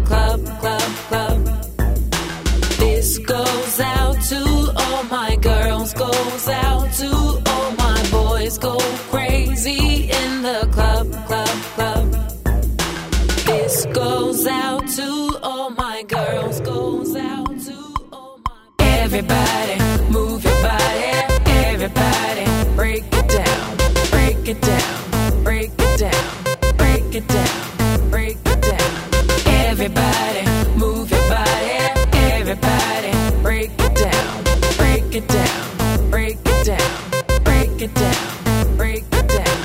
club, club, club. This goes out to all my girls, goes out to all my boys. Go crazy in the club, club, club. This goes out to all my girls, goes out to all my. Everybody, down, break it down, break it down, break it down.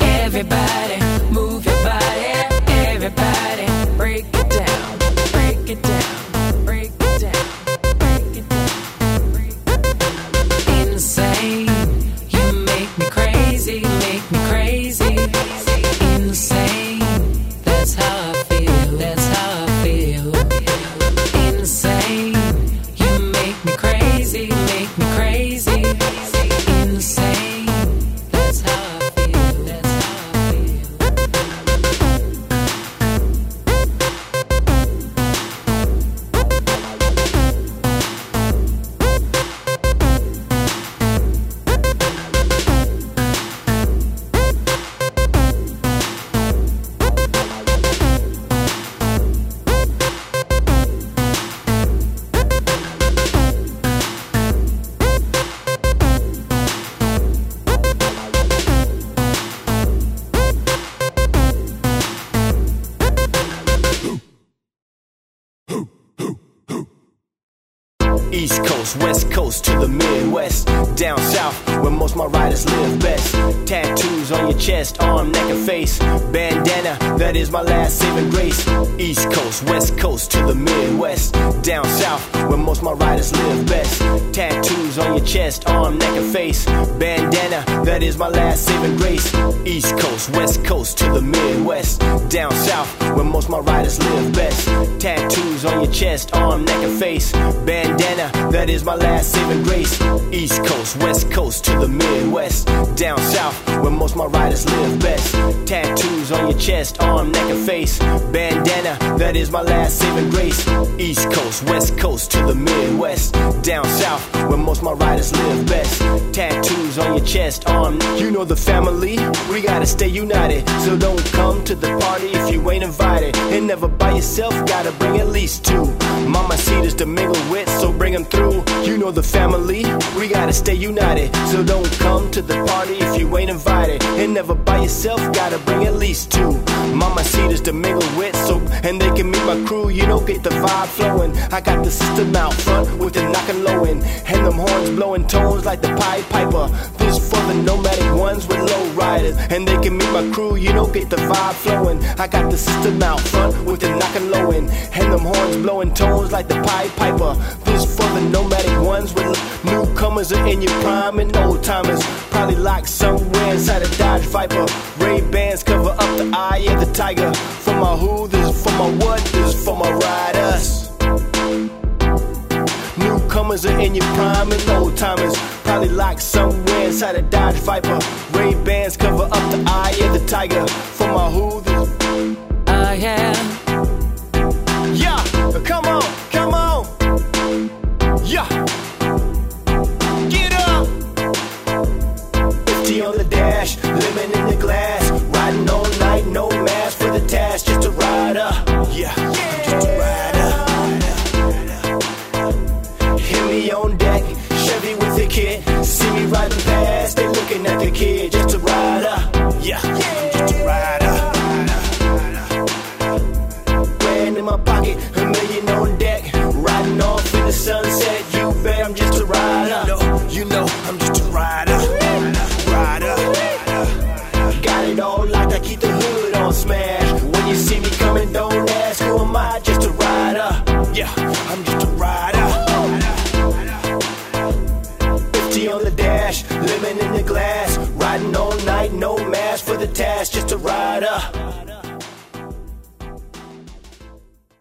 Everybody, move your body. Everybody, break it down, break it down, crazy. East Coast, West Coast to the Midwest. Down south, where most my riders live best. Tattoos on your chest, arm, neck, and face. Bandana, that is my last saving grace. East Coast, West Coast to the Midwest. Down south, where most my riders live best. Tattoos on your chest, arm, neck, and face. Bandana, that is my last saving grace. East Coast, West Coast to the Midwest. Down south, where most my riders live best. Tattoos on your chest, arm, neck, and face. Bandana, that is my last saving grace. East Coast, West Coast to the Midwest. Down south, where most my riders live best. Tattoos on your chest, arm, neck, and face. Bandana, that is my last saving grace. East Coast, West Coast to the Midwest. Down south, where most my riders live best. Tattoos on your chest, arm, you know the family. We gotta stay united, so don't come to the party if you ain't invited. And never by yourself, gotta bring at least two. Mama Cedar's to mingle with, so bring them through. You know the family, we gotta stay united. So don't come to the party if you ain't invited. And never by yourself, gotta bring at least two. Mama Cedar's to mingle with, so and they can meet my crew. You know, get the vibe flowing. I got the system out front with the knocking low end, and them horns blowing tones like the Pied Piper. This for the nomadic ones with low riders, and they can meet my crew. You know, get the vibe flowing. I got the system out front with the knocking low end, and them horns blowing tones like the Pied Piper. This for the nomadic ones with newcomers are in your prime and old timers. Probably locked somewhere inside a Dodge Viper. Ray up the eye of the tiger. For my who, this is for my what, this is for my riders. Newcomers are in your prime and old timers. Probably locked somewhere inside a Dodge Viper. Ray Bans cover up the eye of the tiger. Riding past, they looking at the kid, just a rider. Yeah, I'm just a rider. Grand in my pocket, a million on deck. Dash, lemon in the glass. Riding all night, no mask for the task, just.